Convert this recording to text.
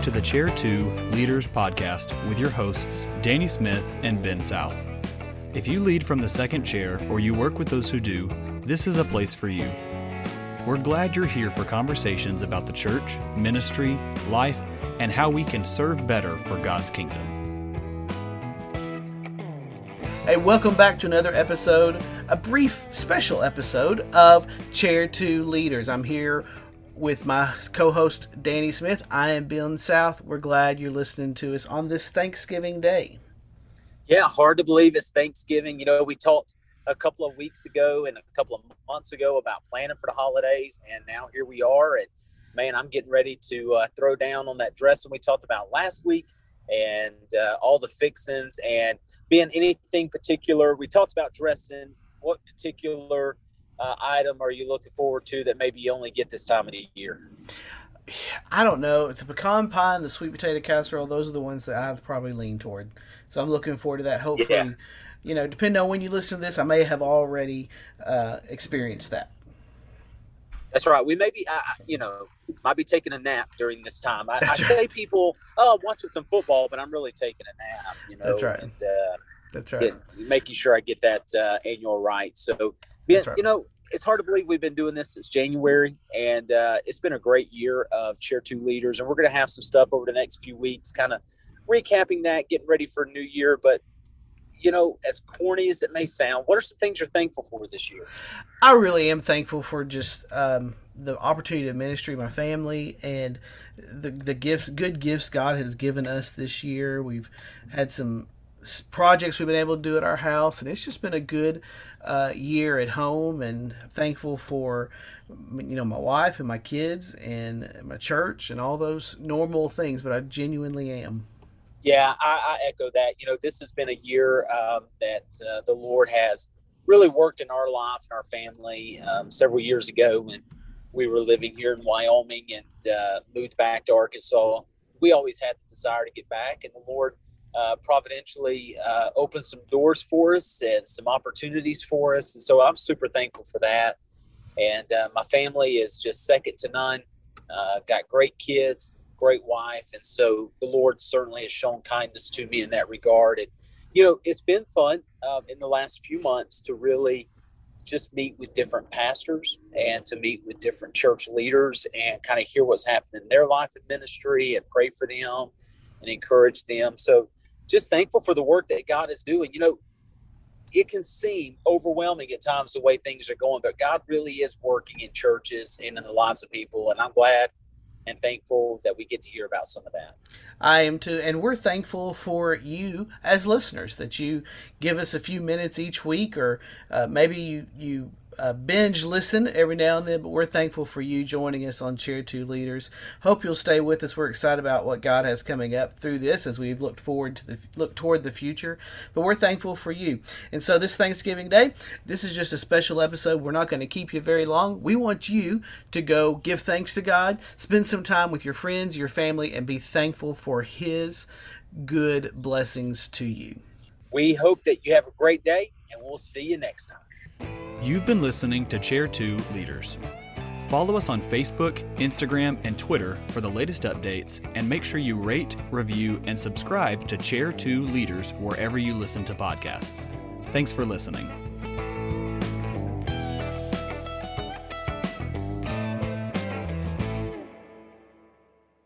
to the Chair 2 Leaders Podcast with your hosts, Danny Smith and Ben South. If you lead from the second chair or you work with those who do, this is a place for you. We're glad you're here for conversations about the church, ministry, life, and how we can serve better for God's kingdom. Hey, welcome back to another episode, a brief special episode of Chair 2 Leaders. I'm here with my co host, Danny Smith. I am Ben South. We're glad you're listening to us on this Thanksgiving Day. Yeah, hard to believe it's Thanksgiving. You know, we talked a couple of weeks ago and a couple of months ago about planning for the holidays, and now here we are. And man, I'm getting ready to uh, throw down on that dressing we talked about last week and uh, all the fixings and being anything particular. We talked about dressing. What particular uh, item are you looking forward to that maybe you only get this time of the year? I don't know. The pecan pie and the sweet potato casserole, those are the ones that I've probably leaned toward. So I'm looking forward to that. Hopefully, yeah. you know, depending on when you listen to this, I may have already uh, experienced that. That's right. We may be, uh, you know, might be taking a nap during this time. I, I say people, oh, I'm watching some football, but I'm really taking a nap. You know, that's right. And, uh, that's right. Get, making sure I get that uh, annual right. So yeah, right. you know, it's hard to believe we've been doing this since January, and uh, it's been a great year of Chair Two leaders. And we're going to have some stuff over the next few weeks, kind of recapping that, getting ready for a new year. But you know, as corny as it may sound, what are some things you're thankful for this year? I really am thankful for just um, the opportunity to ministry my family and the the gifts, good gifts God has given us this year. We've had some projects we've been able to do at our house, and it's just been a good uh, year at home. And thankful for you know my wife and my kids and my church and all those normal things. But I genuinely am. Yeah, I, I echo that. You know, this has been a year um, that uh, the Lord has really worked in our life and our family. Um, several years ago, when we were living here in Wyoming and uh, moved back to Arkansas, we always had the desire to get back, and the Lord uh, providentially uh, opened some doors for us and some opportunities for us. And so I'm super thankful for that. And uh, my family is just second to none. Uh, got great kids, great wife. And so the Lord certainly has shown kindness to me in that regard. And, you know, it's been fun um, in the last few months to really just meet with different pastors and to meet with different church leaders and kind of hear what's happening in their life and ministry and pray for them and encourage them. So just thankful for the work that God is doing. You know, it can seem overwhelming at times the way things are going, but God really is working in churches and in the lives of people. And I'm glad and thankful that we get to hear about some of that. I am too, and we're thankful for you as listeners that you give us a few minutes each week, or uh, maybe you you uh, binge listen every now and then, but we're thankful for you joining us on Chair 2 Leaders. Hope you'll stay with us. We're excited about what God has coming up through this as we've looked forward to the look toward the future. But we're thankful for you. And so this Thanksgiving Day, this is just a special episode. We're not going to keep you very long. We want you to go give thanks to God, spend some time with your friends, your family, and be thankful for His good blessings to you. We hope that you have a great day, and we'll see you next time. You've been listening to Chair 2 Leaders. Follow us on Facebook, Instagram, and Twitter for the latest updates, and make sure you rate, review, and subscribe to Chair 2 Leaders wherever you listen to podcasts. Thanks for listening.